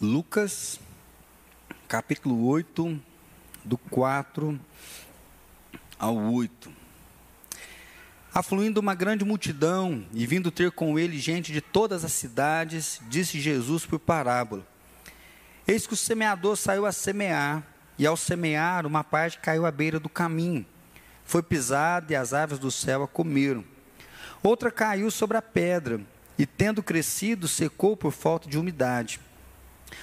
Lucas, capítulo 8, do 4 ao 8. Afluindo uma grande multidão e vindo ter com ele gente de todas as cidades, disse Jesus por parábola: Eis que o semeador saiu a semear, e ao semear, uma parte caiu à beira do caminho. Foi pisada e as aves do céu a comeram. Outra caiu sobre a pedra, e tendo crescido, secou por falta de umidade.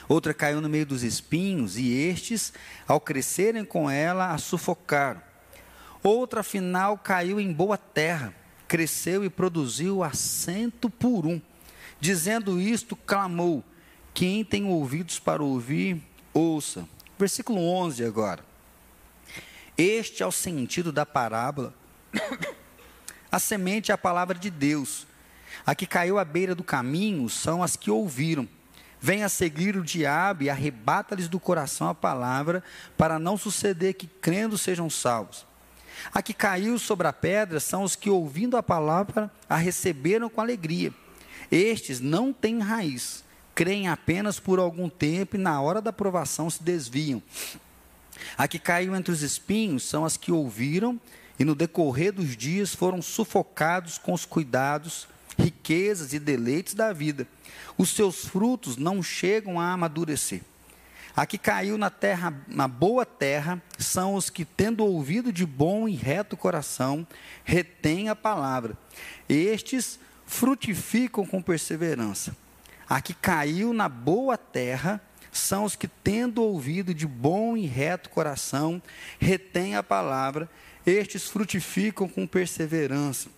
Outra caiu no meio dos espinhos, e estes, ao crescerem com ela, a sufocaram. Outra, afinal, caiu em boa terra, cresceu e produziu a cento por um. Dizendo isto, clamou: Quem tem ouvidos para ouvir, ouça. Versículo 11 agora. Este é o sentido da parábola. A semente é a palavra de Deus. A que caiu à beira do caminho são as que ouviram. Vem a seguir o diabo e arrebata-lhes do coração a palavra, para não suceder que, crendo, sejam salvos. A que caiu sobre a pedra são os que, ouvindo a palavra, a receberam com alegria. Estes não têm raiz, creem apenas por algum tempo e, na hora da provação, se desviam. A que caiu entre os espinhos são as que ouviram e, no decorrer dos dias, foram sufocados com os cuidados, riquezas e deleites da vida. Os seus frutos não chegam a amadurecer. A que caiu na terra, na boa terra, são os que, tendo ouvido de bom e reto coração, retêm a palavra. Estes frutificam com perseverança. A que caiu na boa terra são os que, tendo ouvido de bom e reto coração, retêm a palavra. Estes frutificam com perseverança.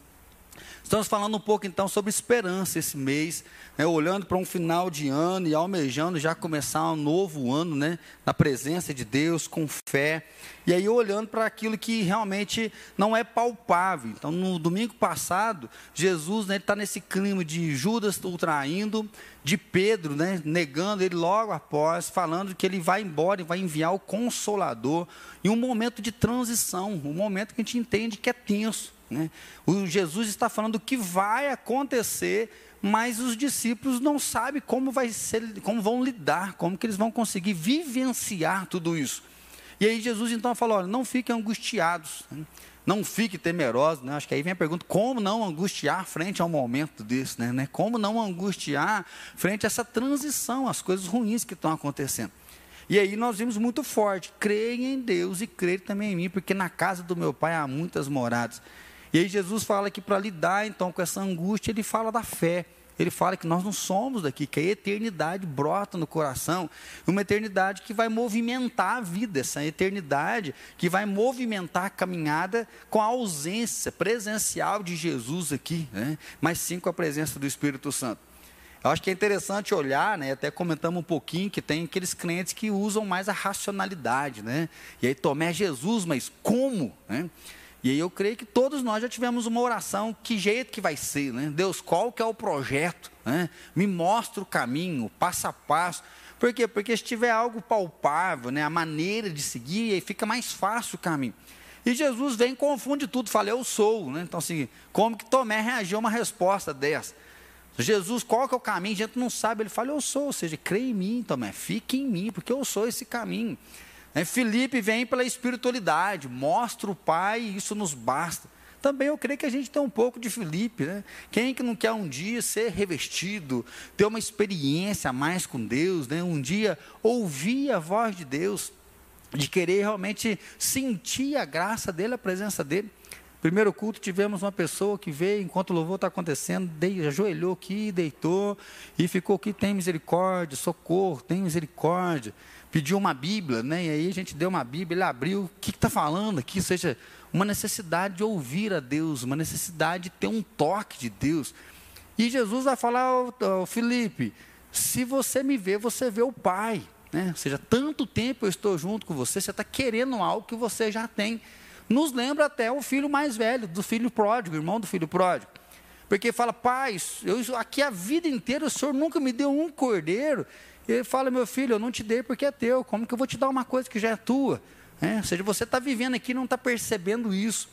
Estamos falando um pouco então sobre esperança esse mês, né, olhando para um final de ano e almejando já começar um novo ano, né, na presença de Deus, com fé. E aí olhando para aquilo que realmente não é palpável. Então, no domingo passado, Jesus está né, nesse clima de Judas o traindo, de Pedro né, negando ele logo após, falando que ele vai embora e vai enviar o Consolador, em um momento de transição, um momento que a gente entende que é tenso. Né? O Jesus está falando o que vai acontecer, mas os discípulos não sabem como, vai ser, como vão lidar, como que eles vão conseguir vivenciar tudo isso. E aí Jesus então falou: olha, não fiquem angustiados, né? não fiquem temerosos. Né? Acho que aí vem a pergunta: como não angustiar frente a um momento desse? Né? Como não angustiar frente a essa transição, as coisas ruins que estão acontecendo? E aí nós vimos muito forte: creem em Deus e creem também em mim, porque na casa do meu pai há muitas moradas. E aí Jesus fala que para lidar então com essa angústia, ele fala da fé. Ele fala que nós não somos daqui, que a eternidade brota no coração, uma eternidade que vai movimentar a vida, essa eternidade que vai movimentar a caminhada com a ausência presencial de Jesus aqui, né? mas sim com a presença do Espírito Santo. Eu acho que é interessante olhar, né? Até comentamos um pouquinho que tem aqueles clientes que usam mais a racionalidade, né? E aí Tomé Jesus, mas como, né? E aí eu creio que todos nós já tivemos uma oração, que jeito que vai ser, né? Deus, qual que é o projeto? Né? Me mostra o caminho, passo a passo. Por quê? Porque se tiver algo palpável, né, a maneira de seguir, aí fica mais fácil o caminho. E Jesus vem e confunde tudo, fala, eu sou. Né? Então, assim, como que Tomé reagiu a uma resposta dessa? Jesus, qual que é o caminho? A gente não sabe, ele fala, eu sou, ou seja, crê em mim, Tomé, fique em mim, porque eu sou esse caminho. Felipe vem pela espiritualidade, mostra o Pai e isso nos basta. Também eu creio que a gente tem um pouco de Felipe, né? Quem que não quer um dia ser revestido, ter uma experiência a mais com Deus, né? Um dia ouvir a voz de Deus, de querer realmente sentir a graça dele, a presença dele. Primeiro culto tivemos uma pessoa que veio enquanto o louvor está acontecendo, ajoelhou aqui, deitou e ficou aqui, tem misericórdia, socorro, tem misericórdia pediu uma Bíblia, né? E aí a gente deu uma Bíblia, ele abriu, o que está falando aqui? Ou seja, uma necessidade de ouvir a Deus, uma necessidade de ter um toque de Deus. E Jesus vai falar, oh, Felipe, se você me vê, você vê o Pai. Né? Ou seja, tanto tempo eu estou junto com você, você está querendo algo que você já tem. Nos lembra até o filho mais velho, do filho pródigo, irmão do filho pródigo. Porque fala, pai, eu, aqui a vida inteira o senhor nunca me deu um cordeiro, e ele fala, meu filho, eu não te dei porque é teu, como que eu vou te dar uma coisa que já é tua? É, ou seja, você está vivendo aqui e não está percebendo isso.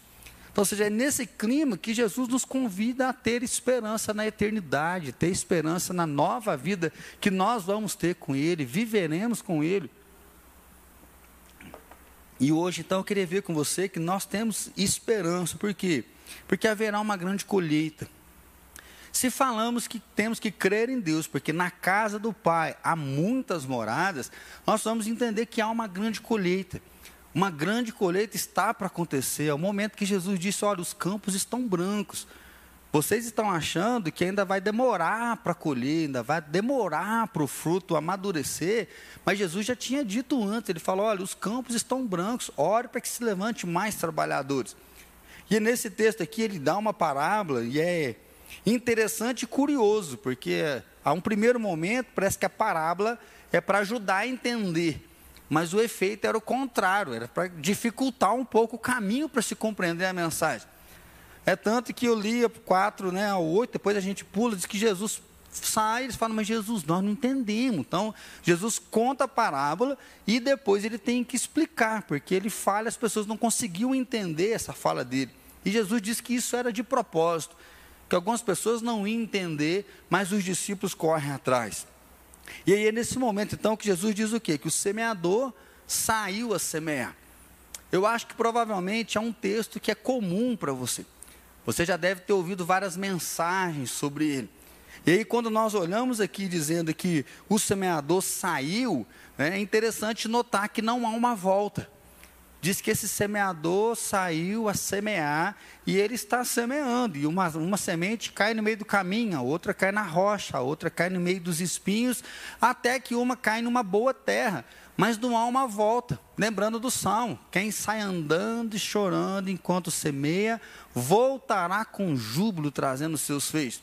Então, ou seja, é nesse clima que Jesus nos convida a ter esperança na eternidade, ter esperança na nova vida que nós vamos ter com Ele, viveremos com Ele. E hoje, então, eu queria ver com você que nós temos esperança, por quê? Porque haverá uma grande colheita. Se falamos que temos que crer em Deus, porque na casa do Pai há muitas moradas, nós vamos entender que há uma grande colheita. Uma grande colheita está para acontecer. É o momento que Jesus disse: Olha, os campos estão brancos. Vocês estão achando que ainda vai demorar para colher, ainda vai demorar para o fruto amadurecer, mas Jesus já tinha dito antes: Ele falou, olha, os campos estão brancos, ore para que se levante mais trabalhadores. E nesse texto aqui ele dá uma parábola e é interessante e curioso, porque a um primeiro momento parece que a parábola é para ajudar a entender, mas o efeito era o contrário, era para dificultar um pouco o caminho para se compreender a mensagem. É tanto que eu li 4 né, ao 8, depois a gente pula, diz que Jesus sai, eles falam, mas Jesus, nós não entendemos. Então, Jesus conta a parábola e depois ele tem que explicar, porque ele fala, as pessoas não conseguiam entender essa fala dele. E Jesus disse que isso era de propósito que algumas pessoas não iam entender, mas os discípulos correm atrás. E aí é nesse momento então que Jesus diz o quê? Que o semeador saiu a semear. Eu acho que provavelmente é um texto que é comum para você. Você já deve ter ouvido várias mensagens sobre ele. E aí, quando nós olhamos aqui dizendo que o semeador saiu, é interessante notar que não há uma volta diz que esse semeador saiu a semear e ele está semeando. E uma, uma semente cai no meio do caminho, a outra cai na rocha, a outra cai no meio dos espinhos, até que uma cai numa boa terra. Mas não há uma volta. Lembrando do salmo: quem sai andando e chorando enquanto semeia, voltará com júbilo trazendo seus feitos.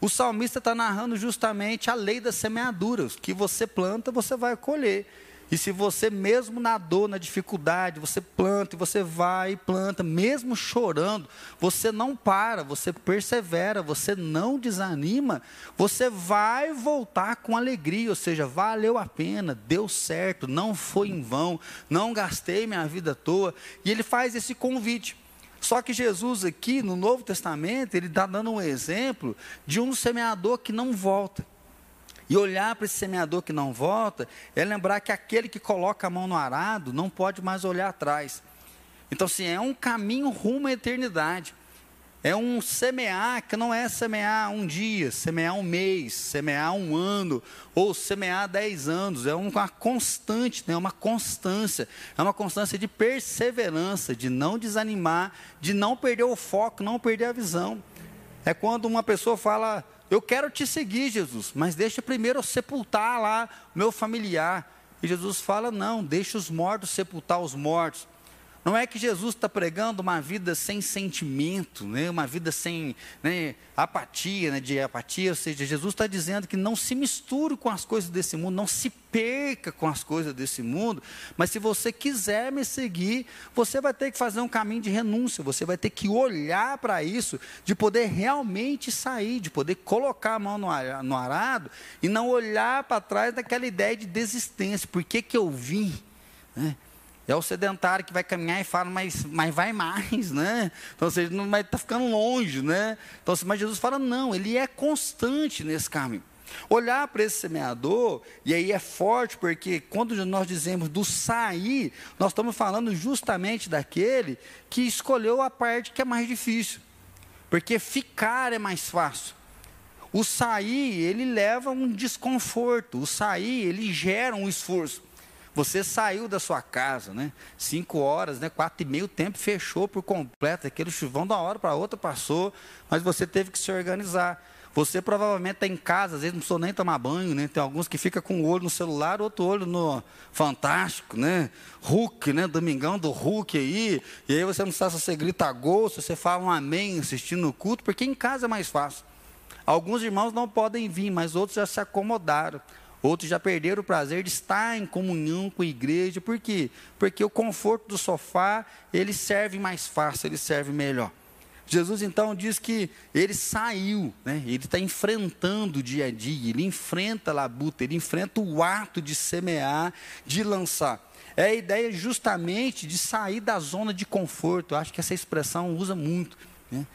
O salmista está narrando justamente a lei das semeaduras: que você planta, você vai colher. E se você mesmo na dor, na dificuldade, você planta e você vai e planta, mesmo chorando, você não para, você persevera, você não desanima, você vai voltar com alegria, ou seja, valeu a pena, deu certo, não foi em vão, não gastei minha vida à toa. E ele faz esse convite. Só que Jesus aqui no Novo Testamento, ele está dando um exemplo de um semeador que não volta. E olhar para esse semeador que não volta, é lembrar que aquele que coloca a mão no arado não pode mais olhar atrás. Então, assim, é um caminho rumo à eternidade. É um semear que não é semear um dia, semear um mês, semear um ano, ou semear dez anos. É uma constante, né? uma constância. É uma constância de perseverança, de não desanimar, de não perder o foco, não perder a visão. É quando uma pessoa fala, eu quero te seguir, Jesus, mas deixa primeiro eu sepultar lá meu familiar. E Jesus fala: não, deixa os mortos sepultar os mortos. Não é que Jesus está pregando uma vida sem sentimento, né? uma vida sem né, apatia, né, de apatia, ou seja, Jesus está dizendo que não se misture com as coisas desse mundo, não se perca com as coisas desse mundo, mas se você quiser me seguir, você vai ter que fazer um caminho de renúncia, você vai ter que olhar para isso, de poder realmente sair, de poder colocar a mão no arado e não olhar para trás daquela ideia de desistência, por que, que eu vim? Né? É o sedentário que vai caminhar e fala, mas, mas vai mais, né? Então, você não vai estar tá ficando longe, né? Então, mas Jesus fala, não, ele é constante nesse caminho. Olhar para esse semeador, e aí é forte, porque quando nós dizemos do sair, nós estamos falando justamente daquele que escolheu a parte que é mais difícil. Porque ficar é mais fácil. O sair, ele leva um desconforto. O sair, ele gera um esforço. Você saiu da sua casa, né? Cinco horas, né? Quatro e meio, o tempo fechou por completo. Aquele chuvão uma hora para outra passou, mas você teve que se organizar. Você provavelmente está em casa, às vezes não precisou nem tomar banho, né? Tem alguns que ficam com o olho no celular, outro olho no Fantástico, né? Hulk, né? Domingão do Hulk aí. E aí você não sabe se você grita gol, se você fala um amém assistindo o culto, porque em casa é mais fácil. Alguns irmãos não podem vir, mas outros já se acomodaram. Outros já perderam o prazer de estar em comunhão com a igreja. Por quê? Porque o conforto do sofá, ele serve mais fácil, ele serve melhor. Jesus então diz que ele saiu, né? ele está enfrentando o dia a dia, ele enfrenta a labuta, ele enfrenta o ato de semear, de lançar. É a ideia justamente de sair da zona de conforto. Eu acho que essa expressão usa muito. Né?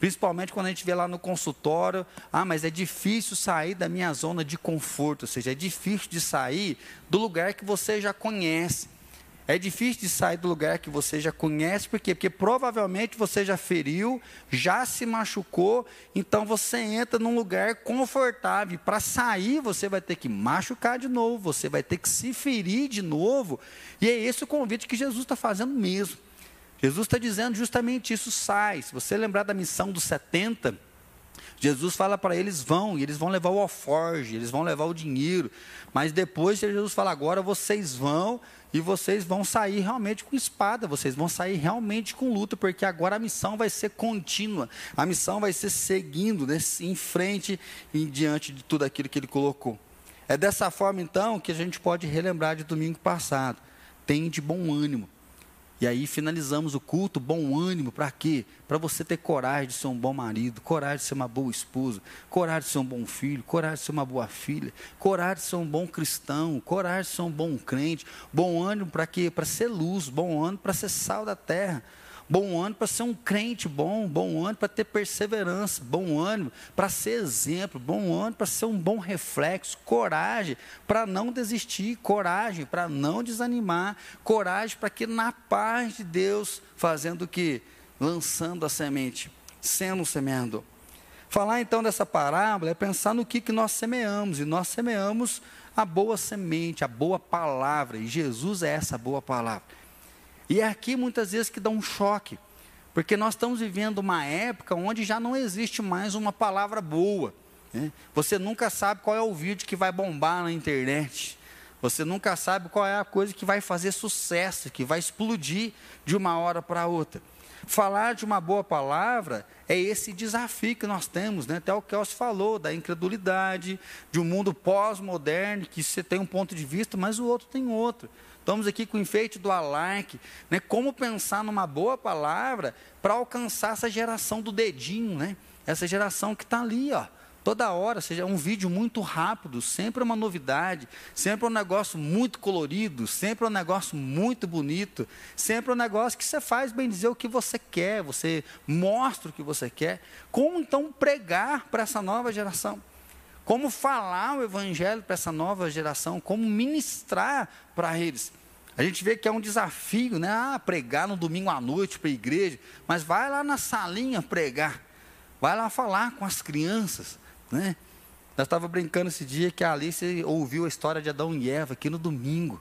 Principalmente quando a gente vê lá no consultório, ah, mas é difícil sair da minha zona de conforto, ou seja, é difícil de sair do lugar que você já conhece. É difícil de sair do lugar que você já conhece, por quê? Porque provavelmente você já feriu, já se machucou, então você entra num lugar confortável. Para sair, você vai ter que machucar de novo, você vai ter que se ferir de novo. E é esse o convite que Jesus está fazendo mesmo. Jesus está dizendo justamente isso: sai. Se você lembrar da missão dos 70, Jesus fala para eles: vão, e eles vão levar o alforge, eles vão levar o dinheiro. Mas depois Jesus fala: agora vocês vão e vocês vão sair realmente com espada, vocês vão sair realmente com luta, porque agora a missão vai ser contínua, a missão vai ser seguindo né, em frente e diante de tudo aquilo que ele colocou. É dessa forma então que a gente pode relembrar de domingo passado. Tem de bom ânimo. E aí finalizamos o culto, bom ânimo, para quê? Para você ter coragem de ser um bom marido, coragem de ser uma boa esposa, coragem de ser um bom filho, coragem de ser uma boa filha, coragem de ser um bom cristão, coragem de ser um bom crente, bom ânimo para quê? Para ser luz, bom ânimo para ser sal da terra. Bom ânimo para ser um crente bom, bom ânimo para ter perseverança, bom ânimo para ser exemplo, bom ânimo para ser um bom reflexo, coragem para não desistir, coragem para não desanimar, coragem para que na paz de Deus, fazendo o que? Lançando a semente, sendo semeador. Falar então dessa parábola é pensar no que, que nós semeamos, e nós semeamos a boa semente, a boa palavra, e Jesus é essa boa palavra. E é aqui muitas vezes que dá um choque, porque nós estamos vivendo uma época onde já não existe mais uma palavra boa. Né? Você nunca sabe qual é o vídeo que vai bombar na internet. Você nunca sabe qual é a coisa que vai fazer sucesso, que vai explodir de uma hora para outra. Falar de uma boa palavra é esse desafio que nós temos, né? até o que Kelso falou, da incredulidade, de um mundo pós-moderno, que você tem um ponto de vista, mas o outro tem outro. Estamos aqui com o enfeite do alarque, né? Como pensar numa boa palavra para alcançar essa geração do dedinho, né? Essa geração que está ali, ó, toda hora, seja um vídeo muito rápido, sempre uma novidade, sempre um negócio muito colorido, sempre um negócio muito bonito, sempre um negócio que você faz bem dizer o que você quer, você mostra o que você quer. Como então pregar para essa nova geração? Como falar o evangelho para essa nova geração, como ministrar para eles. A gente vê que é um desafio, né? Ah, pregar no domingo à noite para a igreja, mas vai lá na salinha pregar, vai lá falar com as crianças, né? Nós estava brincando esse dia que a Alice ouviu a história de Adão e Eva aqui no domingo.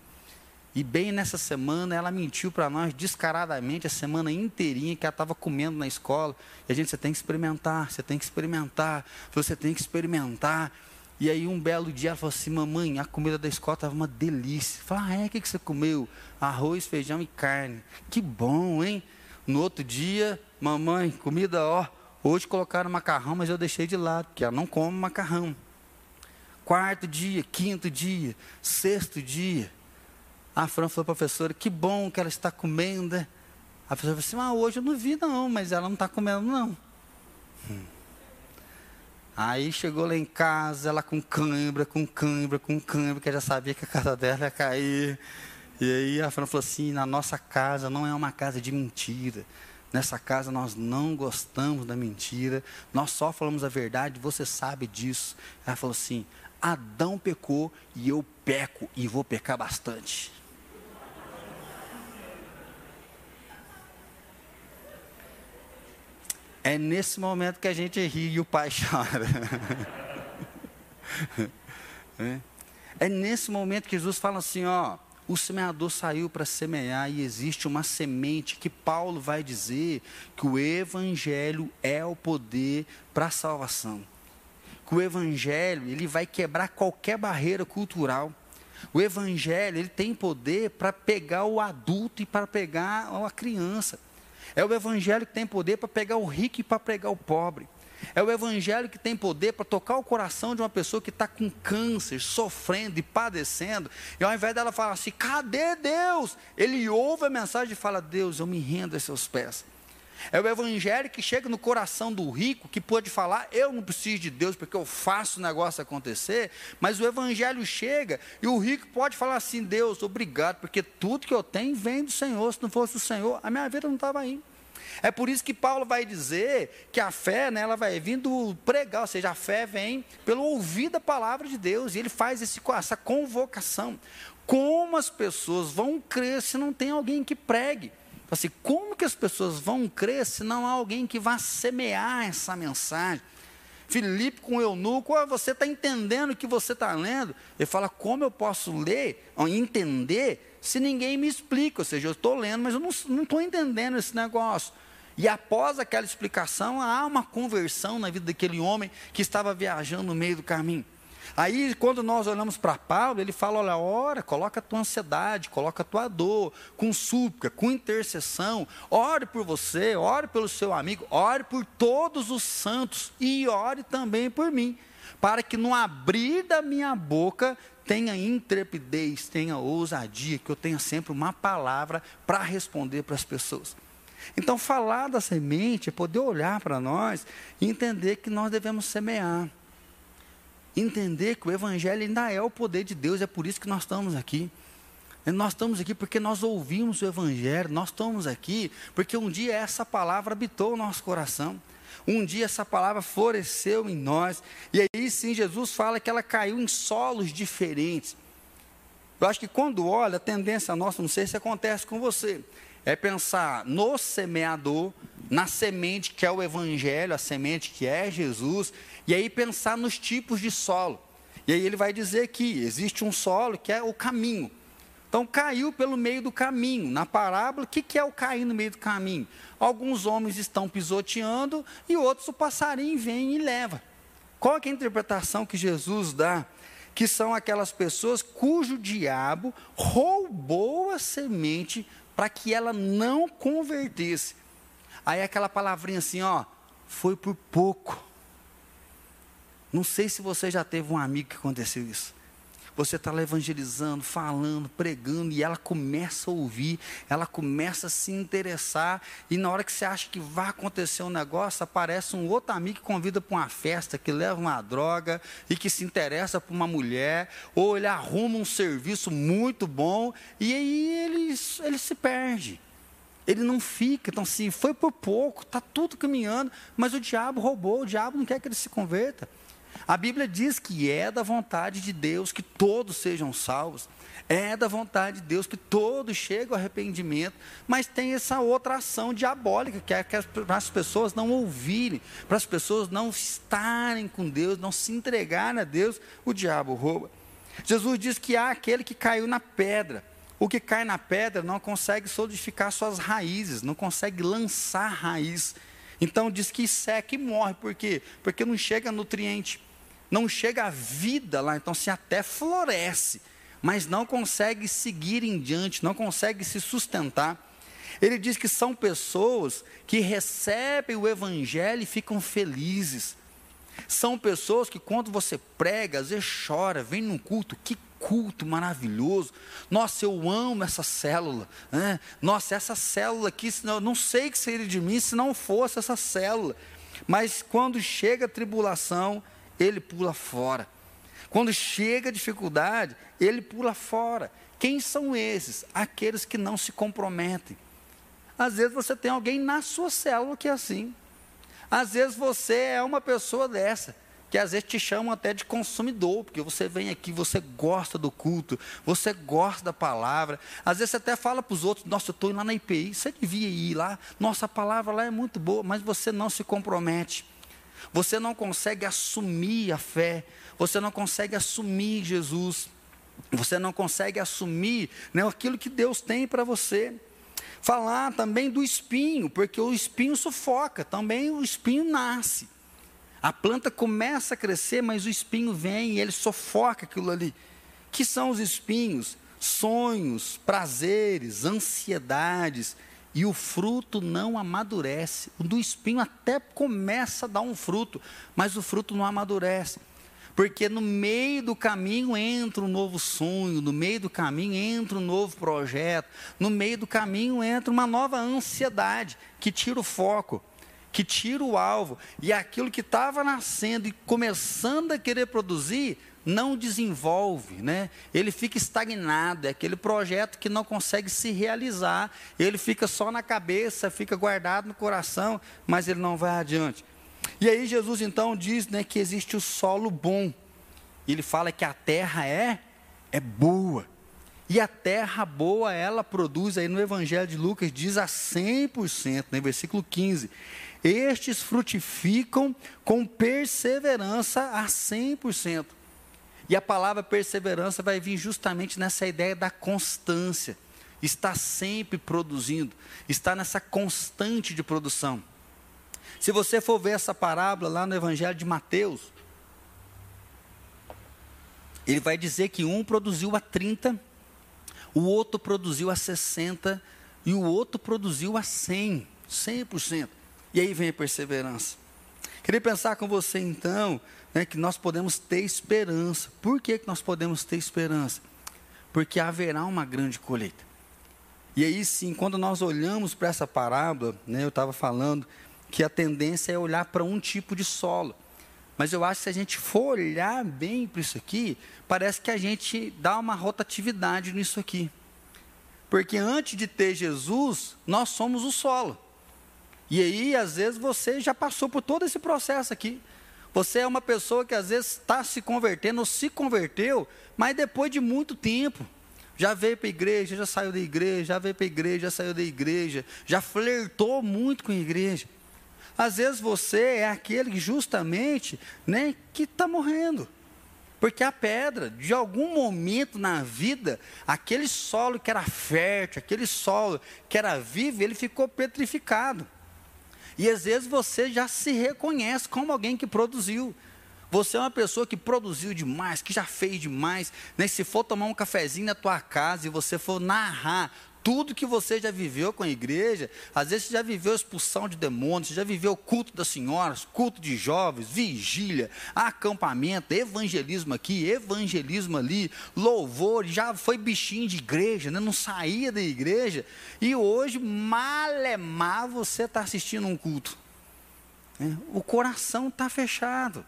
E bem nessa semana ela mentiu para nós descaradamente a semana inteirinha que ela estava comendo na escola. E a gente, você tem que experimentar, você tem que experimentar, você tem que experimentar. E aí um belo dia ela falou assim, mamãe, a comida da escola estava uma delícia. Fala, ah, é, o que, que você comeu? Arroz, feijão e carne. Que bom, hein? No outro dia, mamãe, comida, ó, hoje colocaram macarrão, mas eu deixei de lado, porque ela não come macarrão. Quarto dia, quinto dia, sexto dia. A Fran falou, professora, que bom que ela está comendo. A professora falou assim, ah, hoje eu não vi não, mas ela não está comendo não. Hum. Aí chegou lá em casa, ela com cãibra, com cãibra, com cãibra, que já sabia que a casa dela ia cair. E aí a Fran falou assim, na nossa casa não é uma casa de mentira. Nessa casa nós não gostamos da mentira, nós só falamos a verdade, você sabe disso. Ela falou assim: Adão pecou e eu peco e vou pecar bastante. É nesse momento que a gente ri e o pai chora. é. é nesse momento que Jesus fala assim, ó, o semeador saiu para semear e existe uma semente que Paulo vai dizer que o evangelho é o poder para a salvação. Que o evangelho, ele vai quebrar qualquer barreira cultural. O evangelho, ele tem poder para pegar o adulto e para pegar a criança. É o evangelho que tem poder para pegar o rico e para pregar o pobre. É o evangelho que tem poder para tocar o coração de uma pessoa que está com câncer, sofrendo e padecendo. E ao invés dela falar assim, cadê Deus? Ele ouve a mensagem e fala, Deus, eu me rendo a seus pés. É o evangelho que chega no coração do rico, que pode falar: eu não preciso de Deus porque eu faço o negócio acontecer. Mas o evangelho chega e o rico pode falar assim: Deus, obrigado, porque tudo que eu tenho vem do Senhor. Se não fosse o Senhor, a minha vida não estava aí. É por isso que Paulo vai dizer que a fé, né, ela vai vindo pregar, ou seja, a fé vem pelo ouvir da palavra de Deus, e ele faz esse, essa convocação. Como as pessoas vão crer se não tem alguém que pregue? Assim, como que as pessoas vão crer se não há alguém que vá semear essa mensagem? Filipe com o eunuco, você está entendendo o que você está lendo? Ele fala, como eu posso ler, entender, se ninguém me explica? Ou seja, eu estou lendo, mas eu não estou entendendo esse negócio. E após aquela explicação, há uma conversão na vida daquele homem que estava viajando no meio do caminho. Aí, quando nós olhamos para Paulo, ele fala: olha, ora, coloca a tua ansiedade, coloca a tua dor, com súplica, com intercessão, ore por você, ore pelo seu amigo, ore por todos os santos e ore também por mim, para que no abrir da minha boca tenha intrepidez, tenha ousadia, que eu tenha sempre uma palavra para responder para as pessoas. Então, falar da semente é poder olhar para nós e entender que nós devemos semear entender que o Evangelho ainda é o poder de Deus, é por isso que nós estamos aqui. Nós estamos aqui porque nós ouvimos o Evangelho, nós estamos aqui porque um dia essa palavra habitou o nosso coração. Um dia essa palavra floresceu em nós, e aí sim Jesus fala que ela caiu em solos diferentes. Eu acho que quando olha, a tendência nossa, não sei se acontece com você, é pensar no semeador, na semente que é o Evangelho, a semente que é Jesus, e aí pensar nos tipos de solo. E aí ele vai dizer que existe um solo que é o caminho. Então caiu pelo meio do caminho. Na parábola, o que, que é o cair no meio do caminho? Alguns homens estão pisoteando e outros o passarinho vem e leva. Qual é a interpretação que Jesus dá? Que são aquelas pessoas cujo diabo roubou a semente para que ela não convertesse. Aí aquela palavrinha assim, ó, foi por pouco. Não sei se você já teve um amigo que aconteceu isso. Você está evangelizando, falando, pregando, e ela começa a ouvir, ela começa a se interessar, e na hora que você acha que vai acontecer um negócio, aparece um outro amigo que convida para uma festa, que leva uma droga, e que se interessa por uma mulher, ou ele arruma um serviço muito bom, e aí ele, ele se perde. Ele não fica, então assim, foi por pouco, está tudo caminhando, mas o diabo roubou, o diabo não quer que ele se converta. A Bíblia diz que é da vontade de Deus que todos sejam salvos. É da vontade de Deus que todos cheguem ao arrependimento, mas tem essa outra ação diabólica, que é para as pessoas não ouvirem, para as pessoas não estarem com Deus, não se entregarem a Deus, o diabo rouba. Jesus diz que há aquele que caiu na pedra. O que cai na pedra não consegue solidificar suas raízes, não consegue lançar raiz. Então diz que seca e morre, por quê? Porque não chega nutriente não chega a vida lá, então se até floresce, mas não consegue seguir em diante, não consegue se sustentar. Ele diz que são pessoas que recebem o evangelho e ficam felizes. São pessoas que quando você prega, às vezes chora, vem num culto, que culto maravilhoso. Nossa, eu amo essa célula. Né? Nossa, essa célula aqui, eu não sei que seria de mim se não fosse essa célula. Mas quando chega a tribulação, ele pula fora. Quando chega a dificuldade, ele pula fora. Quem são esses? Aqueles que não se comprometem. Às vezes você tem alguém na sua célula que é assim. Às vezes você é uma pessoa dessa, que às vezes te chamam até de consumidor, porque você vem aqui, você gosta do culto, você gosta da palavra. Às vezes você até fala para os outros: Nossa, eu estou lá na IPI, você devia ir lá, nossa a palavra lá é muito boa, mas você não se compromete. Você não consegue assumir a fé, você não consegue assumir Jesus, você não consegue assumir né, aquilo que Deus tem para você. Falar também do espinho, porque o espinho sufoca, também o espinho nasce. A planta começa a crescer, mas o espinho vem e ele sufoca aquilo ali. Que são os espinhos? Sonhos, prazeres, ansiedades, e o fruto não amadurece. O do espinho até começa a dar um fruto, mas o fruto não amadurece. Porque no meio do caminho entra um novo sonho, no meio do caminho entra um novo projeto, no meio do caminho entra uma nova ansiedade que tira o foco, que tira o alvo. E aquilo que estava nascendo e começando a querer produzir, não desenvolve, né? Ele fica estagnado, é aquele projeto que não consegue se realizar, ele fica só na cabeça, fica guardado no coração, mas ele não vai adiante. E aí Jesus então diz, né, que existe o solo bom. Ele fala que a terra é é boa. E a terra boa, ela produz aí no Evangelho de Lucas diz a 100%, no né, versículo 15. Estes frutificam com perseverança a 100%. E a palavra perseverança vai vir justamente nessa ideia da constância. Está sempre produzindo, está nessa constante de produção. Se você for ver essa parábola lá no Evangelho de Mateus, ele vai dizer que um produziu a 30, o outro produziu a 60 e o outro produziu a 100, 100%. E aí vem a perseverança. Queria pensar com você então né, que nós podemos ter esperança. Por que, que nós podemos ter esperança? Porque haverá uma grande colheita. E aí sim, quando nós olhamos para essa parábola, né, eu estava falando que a tendência é olhar para um tipo de solo. Mas eu acho que se a gente for olhar bem para isso aqui, parece que a gente dá uma rotatividade nisso aqui. Porque antes de ter Jesus, nós somos o solo. E aí, às vezes, você já passou por todo esse processo aqui. Você é uma pessoa que às vezes está se convertendo ou se converteu, mas depois de muito tempo. Já veio para a igreja, já saiu da igreja, já veio para a igreja, já saiu da igreja, já flertou muito com a igreja. Às vezes você é aquele justamente né, que está morrendo. Porque a pedra, de algum momento na vida, aquele solo que era fértil, aquele solo que era vivo, ele ficou petrificado. E às vezes você já se reconhece como alguém que produziu. Você é uma pessoa que produziu demais, que já fez demais. Né? Se for tomar um cafezinho na tua casa e você for narrar tudo que você já viveu com a igreja, às vezes você já viveu expulsão de demônios, você já viveu culto das senhoras, culto de jovens, vigília, acampamento, evangelismo aqui, evangelismo ali, louvor, já foi bichinho de igreja, né? não saía da igreja, e hoje, malemar, você está assistindo um culto. Né? O coração está fechado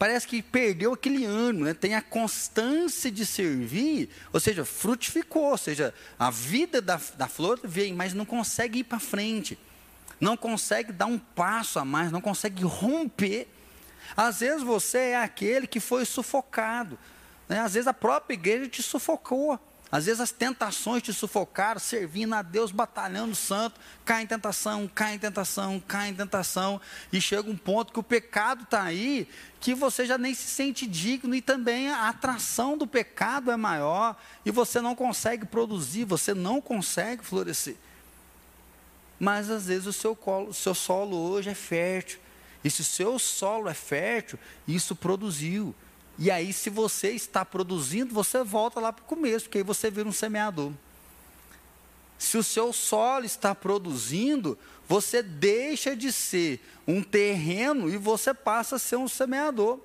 parece que perdeu aquele ano, né? tem a constância de servir, ou seja, frutificou, ou seja, a vida da, da flor vem, mas não consegue ir para frente, não consegue dar um passo a mais, não consegue romper. Às vezes você é aquele que foi sufocado, né? às vezes a própria igreja te sufocou. Às vezes as tentações te sufocaram, servindo a Deus, batalhando santo, cai em tentação, cai em tentação, cai em tentação, e chega um ponto que o pecado está aí, que você já nem se sente digno, e também a atração do pecado é maior, e você não consegue produzir, você não consegue florescer. Mas às vezes o seu, colo, o seu solo hoje é fértil, e se o seu solo é fértil, isso produziu. E aí, se você está produzindo, você volta lá para o começo, porque aí você vira um semeador. Se o seu solo está produzindo, você deixa de ser um terreno e você passa a ser um semeador.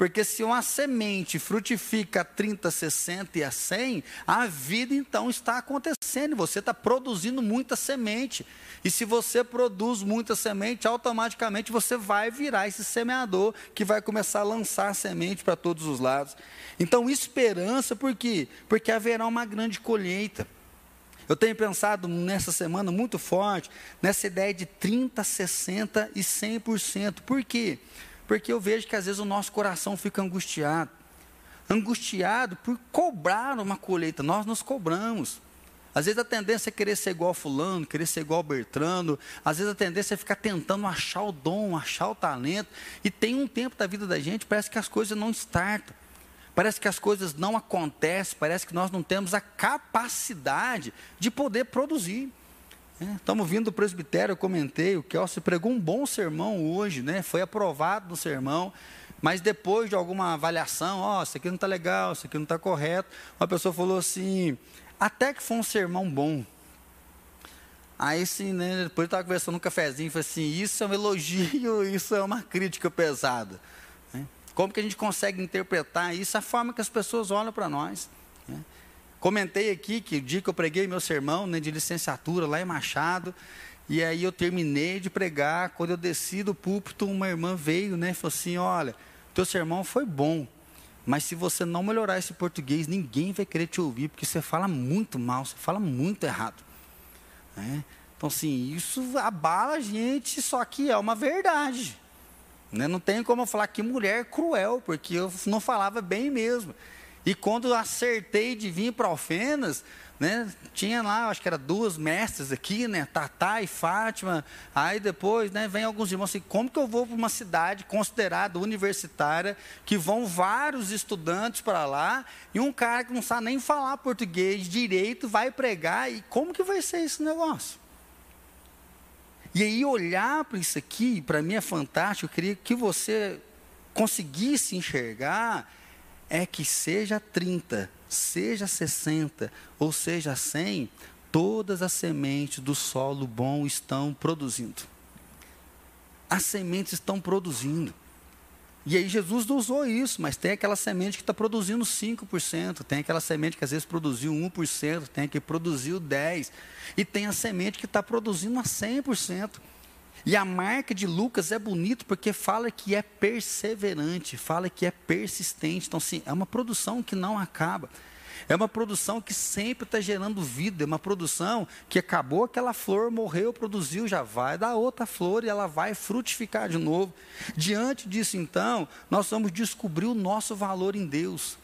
Porque se uma semente frutifica a 30, 60 e a 100, a vida então está acontecendo, você está produzindo muita semente. E se você produz muita semente, automaticamente você vai virar esse semeador que vai começar a lançar semente para todos os lados. Então, esperança, por quê? Porque haverá uma grande colheita. Eu tenho pensado nessa semana muito forte nessa ideia de 30, 60 e 100%. Por quê? Porque eu vejo que às vezes o nosso coração fica angustiado. Angustiado por cobrar uma colheita. Nós nos cobramos. Às vezes a tendência é querer ser igual fulano, querer ser igual Bertrando. Às vezes a tendência é ficar tentando achar o dom, achar o talento. E tem um tempo da vida da gente, parece que as coisas não startam. Parece que as coisas não acontecem, parece que nós não temos a capacidade de poder produzir. É, estamos vindo do presbitério, eu comentei, o Kelsey pregou um bom sermão hoje, né? foi aprovado no sermão, mas depois de alguma avaliação, ó, oh, isso aqui não está legal, isso aqui não está correto, uma pessoa falou assim, até que foi um sermão bom. Aí sim, né, depois eu estava conversando um cafezinho, falei assim, isso é um elogio, isso é uma crítica pesada. Né? Como que a gente consegue interpretar isso? A forma que as pessoas olham para nós. Comentei aqui que o dia que eu preguei meu sermão né, de licenciatura lá em Machado, e aí eu terminei de pregar, quando eu desci do púlpito, uma irmã veio né, e falou assim, olha, teu sermão foi bom, mas se você não melhorar esse português, ninguém vai querer te ouvir, porque você fala muito mal, você fala muito errado. Né? Então, assim, isso abala a gente, só que é uma verdade. Né? Não tem como eu falar que mulher cruel, porque eu não falava bem mesmo. E quando acertei de vir para Alfenas, né, tinha lá, acho que era duas mestras aqui, né, Tatá e Fátima. Aí depois, né, vem alguns irmãos assim, como que eu vou para uma cidade considerada universitária, que vão vários estudantes para lá, e um cara que não sabe nem falar português direito vai pregar, e como que vai ser esse negócio? E aí olhar para isso aqui, para mim é fantástico, eu queria que você conseguisse enxergar é que seja 30, seja 60 ou seja 100, todas as sementes do solo bom estão produzindo. As sementes estão produzindo. E aí Jesus usou isso, mas tem aquela semente que está produzindo 5%, tem aquela semente que às vezes produziu 1%, tem que produziu 10%, e tem a semente que está produzindo a 100%. E a marca de Lucas é bonito porque fala que é perseverante, fala que é persistente. Então, sim, é uma produção que não acaba. É uma produção que sempre está gerando vida, é uma produção que acabou aquela flor, morreu, produziu, já vai dar outra flor e ela vai frutificar de novo. Diante disso, então, nós vamos descobrir o nosso valor em Deus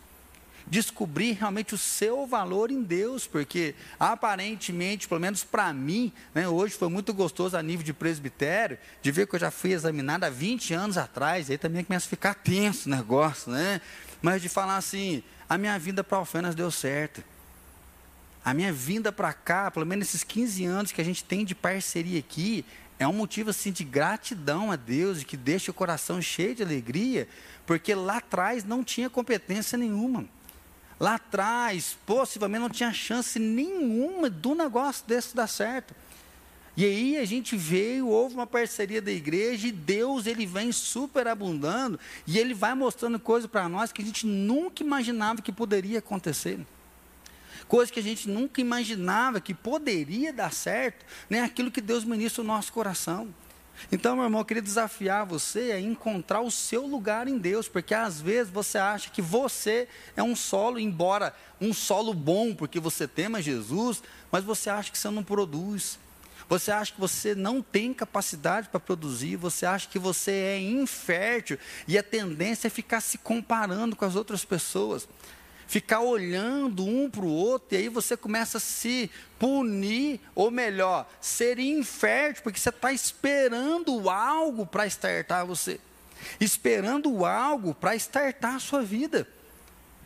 descobrir realmente o seu valor em Deus, porque aparentemente, pelo menos para mim, né, hoje foi muito gostoso a nível de presbitério, de ver que eu já fui examinado há 20 anos atrás, aí também começa a ficar tenso o negócio, né? Mas de falar assim, a minha vinda para Alfenas deu certo. A minha vinda para cá, pelo menos esses 15 anos que a gente tem de parceria aqui, é um motivo assim de gratidão a Deus, que deixa o coração cheio de alegria, porque lá atrás não tinha competência nenhuma. Lá atrás, possivelmente não tinha chance nenhuma do negócio desse dar certo. E aí a gente veio, houve uma parceria da igreja e Deus ele vem superabundando e ele vai mostrando coisas para nós que a gente nunca imaginava que poderia acontecer. Coisas que a gente nunca imaginava que poderia dar certo, né? aquilo que Deus ministra no nosso coração. Então, meu irmão, eu queria desafiar você a encontrar o seu lugar em Deus, porque às vezes você acha que você é um solo, embora um solo bom, porque você tema Jesus, mas você acha que você não produz. Você acha que você não tem capacidade para produzir, você acha que você é infértil e a tendência é ficar se comparando com as outras pessoas ficar olhando um para o outro, e aí você começa a se punir, ou melhor, ser infértil, porque você está esperando algo para estartar você, esperando algo para estartar a sua vida.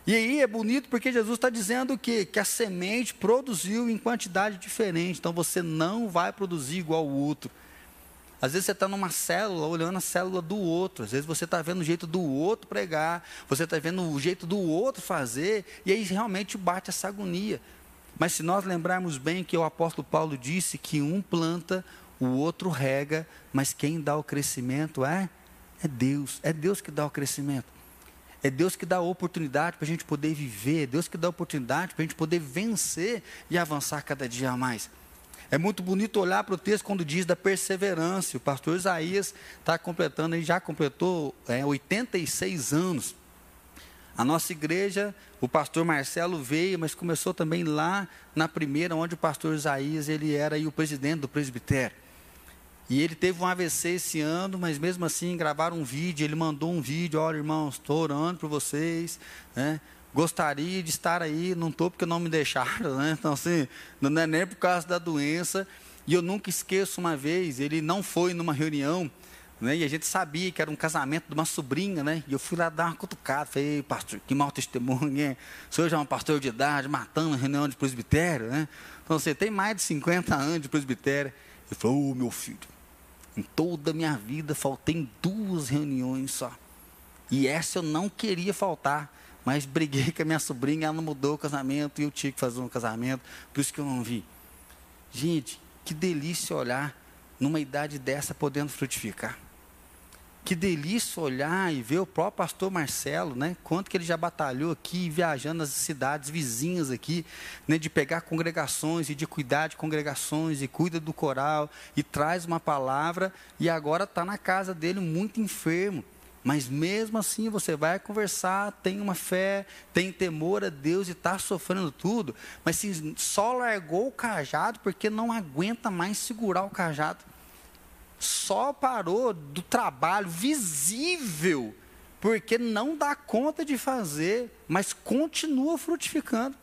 E aí é bonito porque Jesus está dizendo que, que a semente produziu em quantidade diferente, então você não vai produzir igual o outro. Às vezes você está numa célula olhando a célula do outro. Às vezes você está vendo o jeito do outro pregar. Você está vendo o jeito do outro fazer. E aí realmente bate essa agonia. Mas se nós lembrarmos bem que o apóstolo Paulo disse que um planta, o outro rega, mas quem dá o crescimento é, é Deus. É Deus que dá o crescimento. É Deus que dá a oportunidade para a gente poder viver. É Deus que dá a oportunidade para a gente poder vencer e avançar cada dia mais. É muito bonito olhar para o texto quando diz da perseverança. O pastor Isaías está completando, ele já completou é, 86 anos. A nossa igreja, o pastor Marcelo veio, mas começou também lá na primeira, onde o pastor Isaías ele era o presidente do presbitério. E ele teve um AVC esse ano, mas mesmo assim gravaram um vídeo, ele mandou um vídeo, olha irmãos, estou orando por vocês, né? Gostaria de estar aí, não estou porque não me deixaram, né? Então, assim, não é nem por causa da doença. E eu nunca esqueço uma vez, ele não foi numa reunião, né? E a gente sabia que era um casamento de uma sobrinha, né? E eu fui lá dar uma cutucada, falei, pastor, que mau testemunho, hein? O senhor já é um pastor de idade, matando reunião de presbitério, né? Então, você tem mais de 50 anos de presbitério. Ele falou, ô oh, meu filho, em toda a minha vida faltei em duas reuniões só. E essa eu não queria faltar. Mas briguei com a minha sobrinha, ela não mudou o casamento e eu tinha que fazer um casamento, por isso que eu não vi. Gente, que delícia olhar numa idade dessa podendo frutificar. Que delícia olhar e ver o próprio pastor Marcelo, né? Quanto que ele já batalhou aqui, viajando nas cidades vizinhas aqui, né? De pegar congregações e de cuidar de congregações e cuida do coral e traz uma palavra e agora está na casa dele muito enfermo. Mas mesmo assim você vai conversar, tem uma fé, tem temor a Deus e está sofrendo tudo, mas se só largou o cajado porque não aguenta mais segurar o cajado só parou do trabalho visível, porque não dá conta de fazer, mas continua frutificando.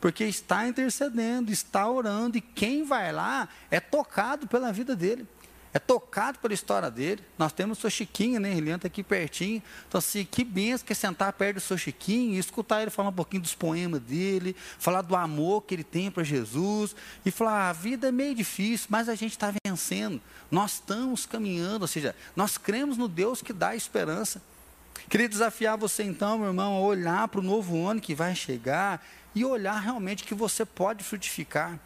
Porque está intercedendo, está orando, e quem vai lá é tocado pela vida dele é tocado pela história dele. Nós temos o seu Chiquinho, né? Ele entra aqui pertinho. Então, assim, que benção que é sentar perto do seu Chiquinho e escutar ele falar um pouquinho dos poemas dele, falar do amor que ele tem para Jesus, e falar: ah, a vida é meio difícil, mas a gente está vencendo. Nós estamos caminhando, ou seja, nós cremos no Deus que dá esperança. Queria desafiar você então, meu irmão, a olhar para o novo ano que vai chegar e olhar realmente que você pode frutificar,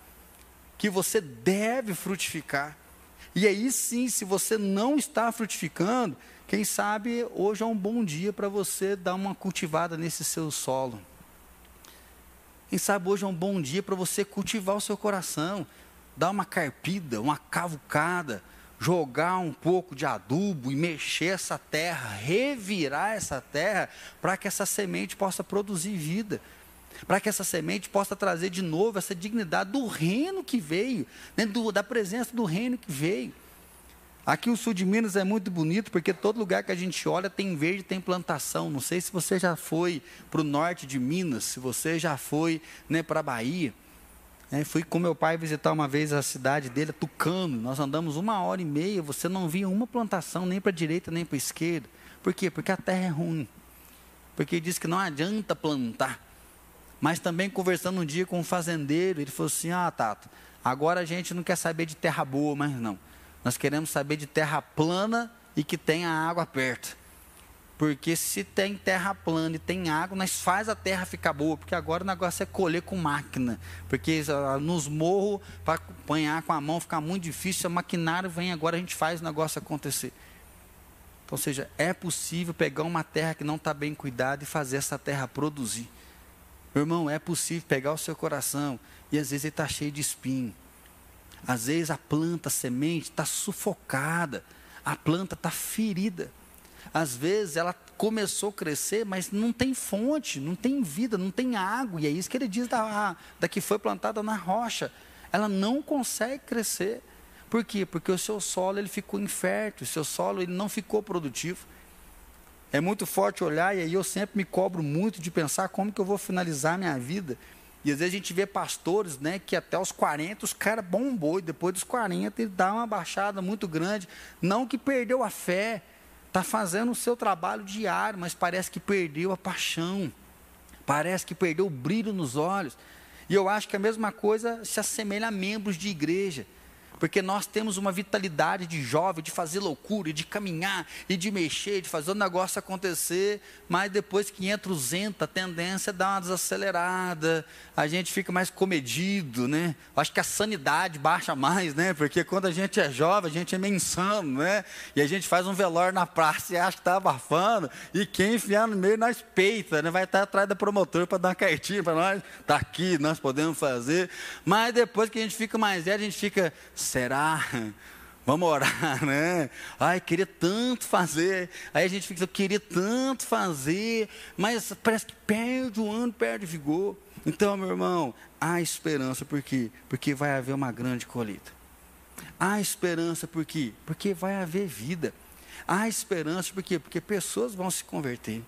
que você deve frutificar. E aí sim, se você não está frutificando, quem sabe hoje é um bom dia para você dar uma cultivada nesse seu solo. Quem sabe hoje é um bom dia para você cultivar o seu coração, dar uma carpida, uma cavucada, jogar um pouco de adubo e mexer essa terra, revirar essa terra, para que essa semente possa produzir vida para que essa semente possa trazer de novo essa dignidade do reino que veio, né, do, da presença do reino que veio. Aqui o sul de Minas é muito bonito, porque todo lugar que a gente olha tem verde, tem plantação. Não sei se você já foi para o norte de Minas, se você já foi né, para a Bahia. É, fui com meu pai visitar uma vez a cidade dele, Tucano. Nós andamos uma hora e meia, você não via uma plantação, nem para a direita, nem para a esquerda. Por quê? Porque a terra é ruim. Porque diz que não adianta plantar. Mas também conversando um dia com um fazendeiro, ele falou assim: Ah, Tato, agora a gente não quer saber de terra boa, mas não. Nós queremos saber de terra plana e que tenha água perto. Porque se tem terra plana e tem água, nós faz a terra ficar boa. Porque agora o negócio é colher com máquina. Porque ah, nos morros, para apanhar com a mão fica muito difícil. A maquinário vem agora, a gente faz o negócio acontecer. Então, ou seja, é possível pegar uma terra que não está bem cuidada e fazer essa terra produzir. Meu irmão, é possível pegar o seu coração e às vezes ele está cheio de espinho. Às vezes a planta, a semente está sufocada, a planta está ferida. Às vezes ela começou a crescer, mas não tem fonte, não tem vida, não tem água. E é isso que ele diz da, da que foi plantada na rocha. Ela não consegue crescer. Por quê? Porque o seu solo ele ficou infértil, o seu solo ele não ficou produtivo. É muito forte olhar, e aí eu sempre me cobro muito de pensar como que eu vou finalizar minha vida. E às vezes a gente vê pastores, né, que até os 40 os caras bombou, e depois dos 40 ele dá uma baixada muito grande. Não que perdeu a fé, está fazendo o seu trabalho diário, mas parece que perdeu a paixão, parece que perdeu o brilho nos olhos. E eu acho que a mesma coisa se assemelha a membros de igreja porque nós temos uma vitalidade de jovem, de fazer loucura, de caminhar e de mexer, de fazer o negócio acontecer, mas depois que entra o zenta, a tendência é dar uma desacelerada, a gente fica mais comedido, né? Acho que a sanidade baixa mais, né? Porque quando a gente é jovem, a gente é meio insano, né? E a gente faz um velório na praça e acha que está abafando, e quem enfiar no meio nós peita, né? Vai estar atrás da promotora para dar uma cartinha para nós, está aqui, nós podemos fazer, mas depois que a gente fica mais velho, a gente fica será? Vamos orar, né? Ai, queria tanto fazer. Aí a gente fica, eu queria tanto fazer, mas parece que perde o ano, perde vigor. Então, meu irmão, há esperança, por quê? Porque vai haver uma grande colheita. Há esperança, por quê? Porque vai haver vida. Há esperança, por quê? Porque pessoas vão se converter.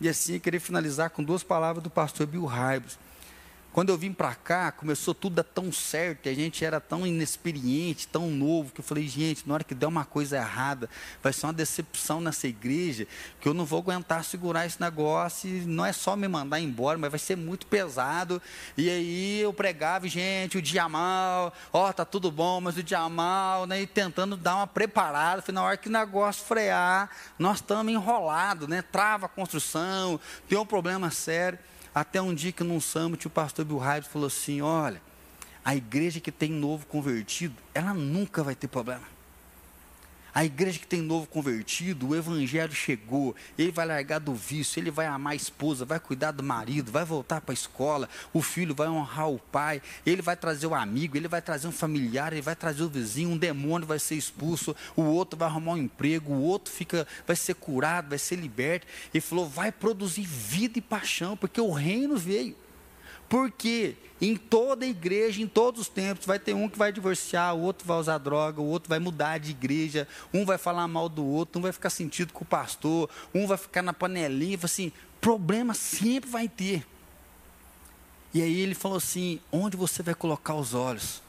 E assim, eu queria finalizar com duas palavras do pastor Bill Raibos. Quando eu vim para cá, começou tudo a tão certo, a gente era tão inexperiente, tão novo, que eu falei, gente, na hora que der uma coisa errada, vai ser uma decepção nessa igreja, que eu não vou aguentar segurar esse negócio, e não é só me mandar embora, mas vai ser muito pesado. E aí eu pregava, gente, o dia mal, ó, oh, tá tudo bom, mas o dia mal, né, e tentando dar uma preparada, falei, na hora que o negócio frear, nós estamos enrolados, né, trava a construção, tem um problema sério. Até um dia que num summit o pastor Bill Hybels falou assim: olha, a igreja que tem novo convertido, ela nunca vai ter problema. A igreja que tem novo convertido, o evangelho chegou, ele vai largar do vício, ele vai amar a esposa, vai cuidar do marido, vai voltar para a escola, o filho vai honrar o pai, ele vai trazer o amigo, ele vai trazer um familiar, ele vai trazer o vizinho, um demônio vai ser expulso, o outro vai arrumar um emprego, o outro fica, vai ser curado, vai ser liberto. Ele falou, vai produzir vida e paixão, porque o reino veio. Porque em toda igreja, em todos os tempos, vai ter um que vai divorciar, o outro vai usar droga, o outro vai mudar de igreja, um vai falar mal do outro, um vai ficar sentido com o pastor, um vai ficar na panelinha, assim, problema sempre vai ter. E aí ele falou assim: onde você vai colocar os olhos?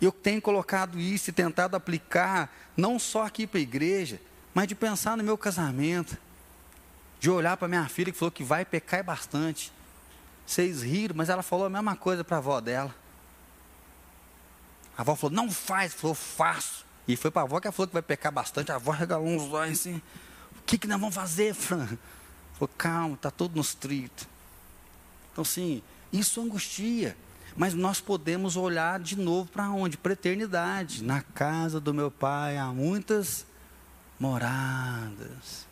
Eu tenho colocado isso e tentado aplicar, não só aqui para a igreja, mas de pensar no meu casamento, de olhar para minha filha que falou que vai pecar bastante. Vocês riram, mas ela falou a mesma coisa para a avó dela. A avó falou, não faz, falou, faço. E foi para a avó que ela falou que vai pecar bastante. A avó regalou uns olhos assim. O que, que nós vamos fazer, Fran? Falou, calma, está tudo nos trilhos. Então, sim, isso angustia. Mas nós podemos olhar de novo para onde? Para a eternidade. Na casa do meu pai há muitas moradas.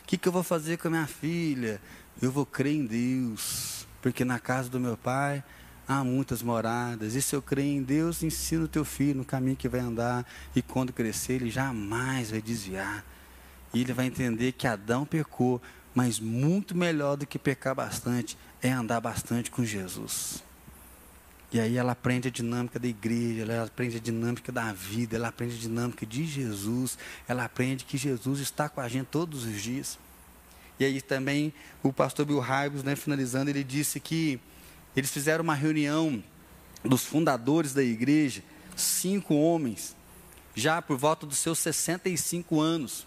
O que, que eu vou fazer com a minha filha? Eu vou crer em Deus porque na casa do meu pai há muitas moradas. E se eu crer em Deus, ensina o teu filho no caminho que vai andar, e quando crescer, ele jamais vai desviar. E ele vai entender que Adão pecou, mas muito melhor do que pecar bastante é andar bastante com Jesus. E aí ela aprende a dinâmica da igreja, ela aprende a dinâmica da vida, ela aprende a dinâmica de Jesus, ela aprende que Jesus está com a gente todos os dias. E aí também o pastor Bill Hybels, né, finalizando, ele disse que eles fizeram uma reunião dos fundadores da igreja, cinco homens, já por volta dos seus 65 anos.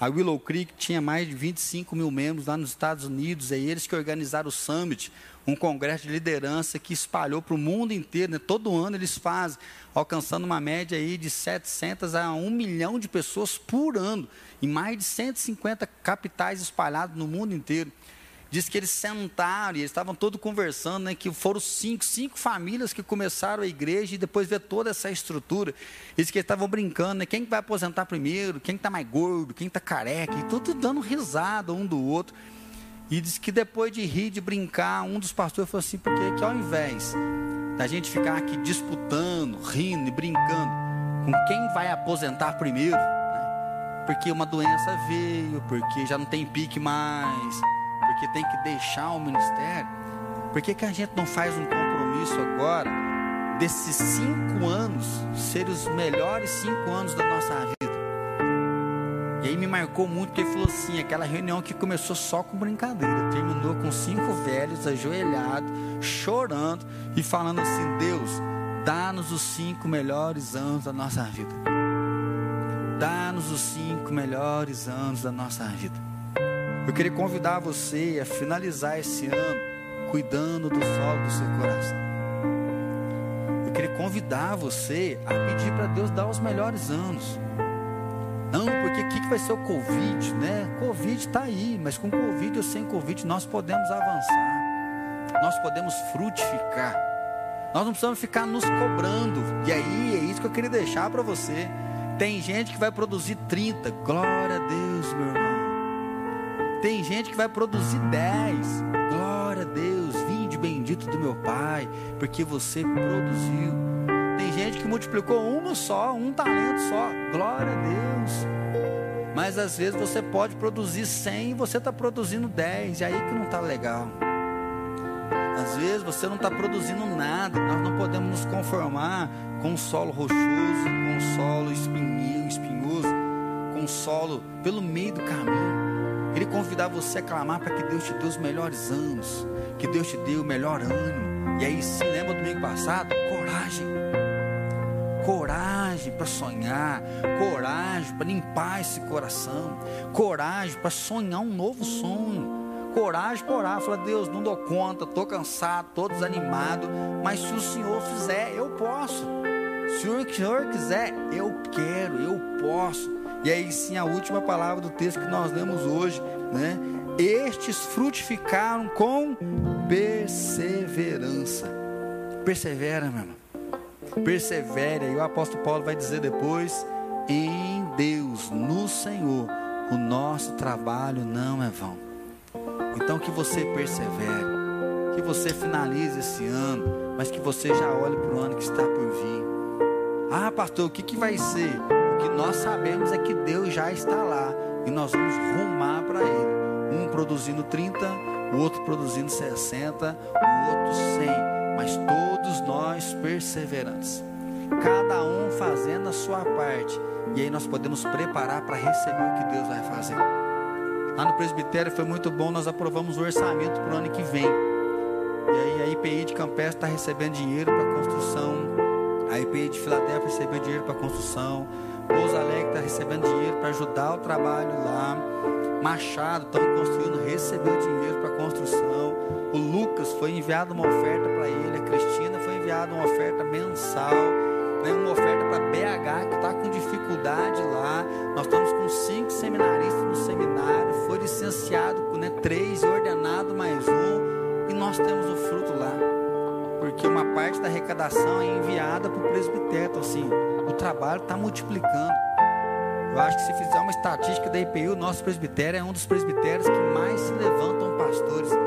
A Willow Creek tinha mais de 25 mil membros lá nos Estados Unidos, é eles que organizaram o Summit, um congresso de liderança que espalhou para o mundo inteiro, né? todo ano eles fazem, alcançando uma média aí de 700 a 1 milhão de pessoas por ano, em mais de 150 capitais espalhados no mundo inteiro. Diz que eles sentaram e eles estavam todos conversando, né, que foram cinco, cinco famílias que começaram a igreja e depois ver toda essa estrutura. Diz que eles estavam brincando, né, quem vai aposentar primeiro, quem está mais gordo, quem está careca, e tudo dando risada um do outro. E diz que depois de rir, de brincar, um dos pastores falou assim, porque que ao invés da gente ficar aqui disputando, rindo e brincando com quem vai aposentar primeiro, né, porque uma doença veio, porque já não tem pique mais, porque tem que deixar o ministério, por que, que a gente não faz um compromisso agora desses cinco anos serem os melhores cinco anos da nossa vida? E aí me marcou muito porque ele falou assim: aquela reunião que começou só com brincadeira, terminou com cinco velhos ajoelhados, chorando e falando assim: Deus, dá-nos os cinco melhores anos da nossa vida. Dá-nos os cinco melhores anos da nossa vida. Eu queria convidar você a finalizar esse ano cuidando do solo do seu coração. Eu queria convidar você a pedir para Deus dar os melhores anos. Que vai ser o Covid, né? Covid está aí, mas com Covid ou sem Covid nós podemos avançar, nós podemos frutificar, nós não precisamos ficar nos cobrando. E aí é isso que eu queria deixar para você. Tem gente que vai produzir 30, glória a Deus, meu irmão. Tem gente que vai produzir 10. Glória a Deus, vinde bendito do meu Pai, porque você produziu. Tem gente que multiplicou uma só, um talento só. Glória a Deus. Mas às vezes você pode produzir 100 e você está produzindo 10, e aí que não está legal. Às vezes você não está produzindo nada, nós não podemos nos conformar com um solo rochoso, com um solo espinhoso, espinhoso com um solo pelo meio do caminho. Queria convidar você a clamar para que Deus te dê os melhores anos, que Deus te dê o melhor ânimo. E aí sim, lembra do domingo passado? Coragem. Coragem para sonhar, coragem para limpar esse coração, coragem para sonhar um novo sonho, coragem para orar, falar, Deus, não dou conta, estou cansado, estou desanimado, mas se o Senhor fizer, eu posso. Se o Senhor quiser, eu quero, eu posso. E aí sim a última palavra do texto que nós lemos hoje, né? Estes frutificaram com perseverança. Persevera, meu irmão. Persevere. E o apóstolo Paulo vai dizer depois: em Deus, no Senhor, o nosso trabalho não é vão. Então que você persevere, que você finalize esse ano, mas que você já olhe para o ano que está por vir. Ah, pastor, o que, que vai ser? O que nós sabemos é que Deus já está lá e nós vamos rumar para Ele. Um produzindo 30, o outro produzindo 60, o outro 100, mas todos nós perseverantes. Cada um fazendo a sua parte. E aí nós podemos preparar para receber o que Deus vai fazer. Lá no presbitério foi muito bom, nós aprovamos o orçamento para o ano que vem. E aí a IPI de Campestre está recebendo dinheiro para construção. A IPI de Filadélfia recebeu dinheiro para construção. Pouso Alegre está recebendo dinheiro para ajudar o trabalho lá. Machado estão construindo, recebeu dinheiro para construção. Enviado uma oferta para ele. A Cristina foi enviada uma oferta mensal. Né, uma oferta para BH que está com dificuldade lá. Nós estamos com cinco seminaristas no seminário. Foi licenciado com né, três, ordenado mais um. E nós temos o fruto lá. Porque uma parte da arrecadação é enviada para o presbitério. Então, assim, o trabalho está multiplicando. Eu acho que se fizer uma estatística da IPU, o nosso presbitério é um dos presbitérios que mais se levantam pastores.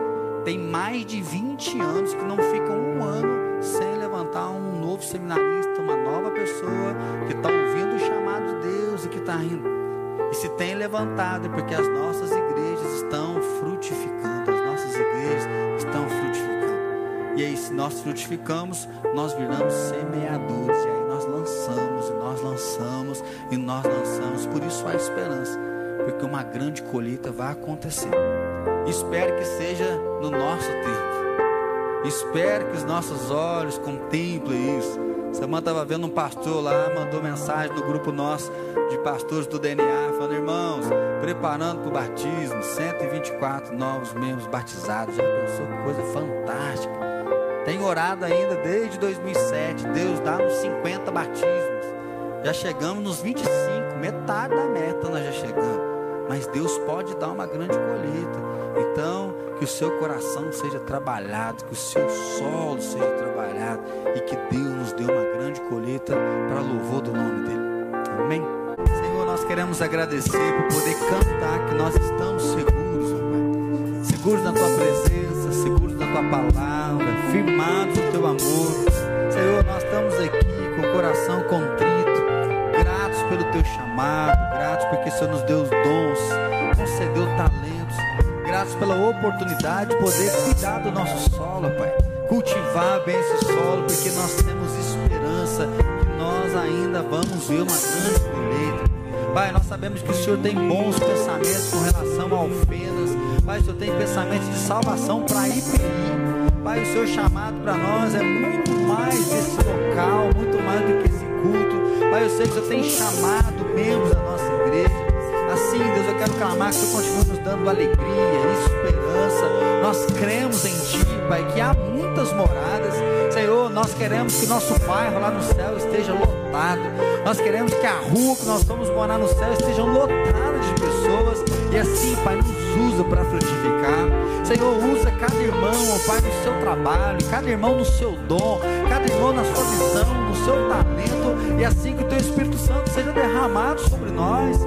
Tem mais de 20 anos que não ficam um ano sem levantar um novo seminarista, uma nova pessoa que está ouvindo o chamado de Deus e que está indo. E se tem levantado é porque as nossas igrejas estão frutificando, as nossas igrejas estão frutificando. E aí, se nós frutificamos, nós viramos semeadores. E aí nós lançamos, e nós lançamos, e nós lançamos. Por isso há esperança, porque uma grande colheita vai acontecer. Espero que seja no nosso tempo. Espero que os nossos olhos contemplem isso. Semana estava vendo um pastor lá, mandou mensagem no grupo nosso de pastores do DNA, falando, irmãos, preparando para o batismo, 124 novos membros batizados. Já pensou que coisa fantástica. Tem orado ainda desde 2007. Deus dá nos 50 batismos. Já chegamos nos 25, metade da meta nós já chegamos. Mas Deus pode dar uma grande colheita. Então, que o seu coração seja trabalhado, que o seu solo seja trabalhado e que Deus nos dê uma grande colheita para louvor do nome dele. Amém. Senhor, nós queremos agradecer por poder cantar que nós estamos seguros, Pai. Seguros na tua presença, seguros na tua palavra, firmados no teu amor. Senhor, nós estamos aqui com o coração contrito, gratos pelo teu chamado, gratos porque o Senhor nos deu dons, concedeu talentos, gratos pela oportunidade de poder cuidar do nosso solo, Pai. Cultivar bem esse solo, porque nós temos esperança que nós ainda vamos ver uma grande colheita. Pai, nós sabemos que o Senhor tem bons pensamentos com relação a ofendas. Pai, o Senhor tem pensamentos de salvação para IPI. Pai, o seu chamado para nós é muito mais desse local, muito mais do que esse culto. Pai, eu sei que o Senhor tem chamado membros da nossa quero clamar que Senhor continue nos dando alegria, esperança. Nós cremos em Ti, Pai, que há muitas moradas. Senhor, nós queremos que nosso bairro lá no céu esteja lotado. Nós queremos que a rua que nós vamos morar no céu esteja lotada de pessoas. E assim, Pai, nos usa para frutificar. Senhor, usa cada irmão, Pai, no seu trabalho, cada irmão no seu dom, cada irmão na sua visão, no seu talento. E assim que o Teu Espírito Santo seja derramado sobre nós.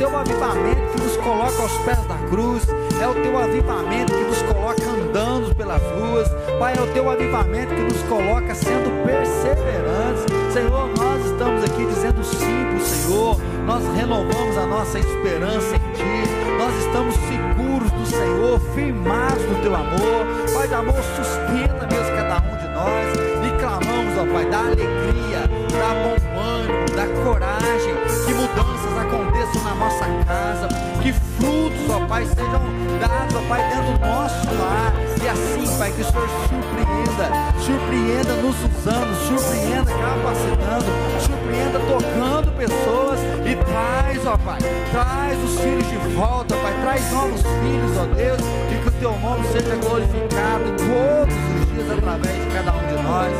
Teu avivamento que nos coloca aos pés da cruz. É o Teu avivamento que nos coloca andando pelas ruas. Pai, é o Teu avivamento que nos coloca sendo perseverantes. Senhor, nós estamos aqui dizendo sim para o Senhor. Nós renovamos a nossa esperança em Ti. Nós estamos seguros do Senhor, firmados no Teu amor. Pai de amor, sustenta mesmo cada um de nós. E clamamos, ó Pai, da alegria, da bom ânimo, da coragem. Que mudanças aconteçam na nossa casa. Que frutos, ó Pai, sejam dados, ó Pai, dentro do nosso lar. E assim, Pai, que o Senhor surpreenda, surpreenda nos usando, surpreenda capacitando, surpreenda tocando pessoas e traz, ó Pai, traz os filhos de volta, Pai, traz novos filhos, ó Deus, e que o Teu nome seja glorificado todos os dias através de cada um de nós.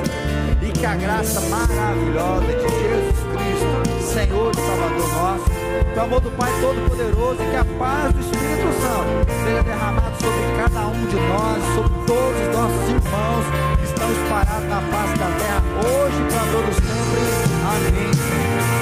E que a graça maravilhosa de Jesus Cristo, Senhor e Salvador nosso, que o amor do Pai Todo-Poderoso e que a paz do Espírito Santo seja derramado sobre cada um de nós, sobre todos os nossos irmãos que estão espalhados na face da terra hoje para todos sempre. Amém.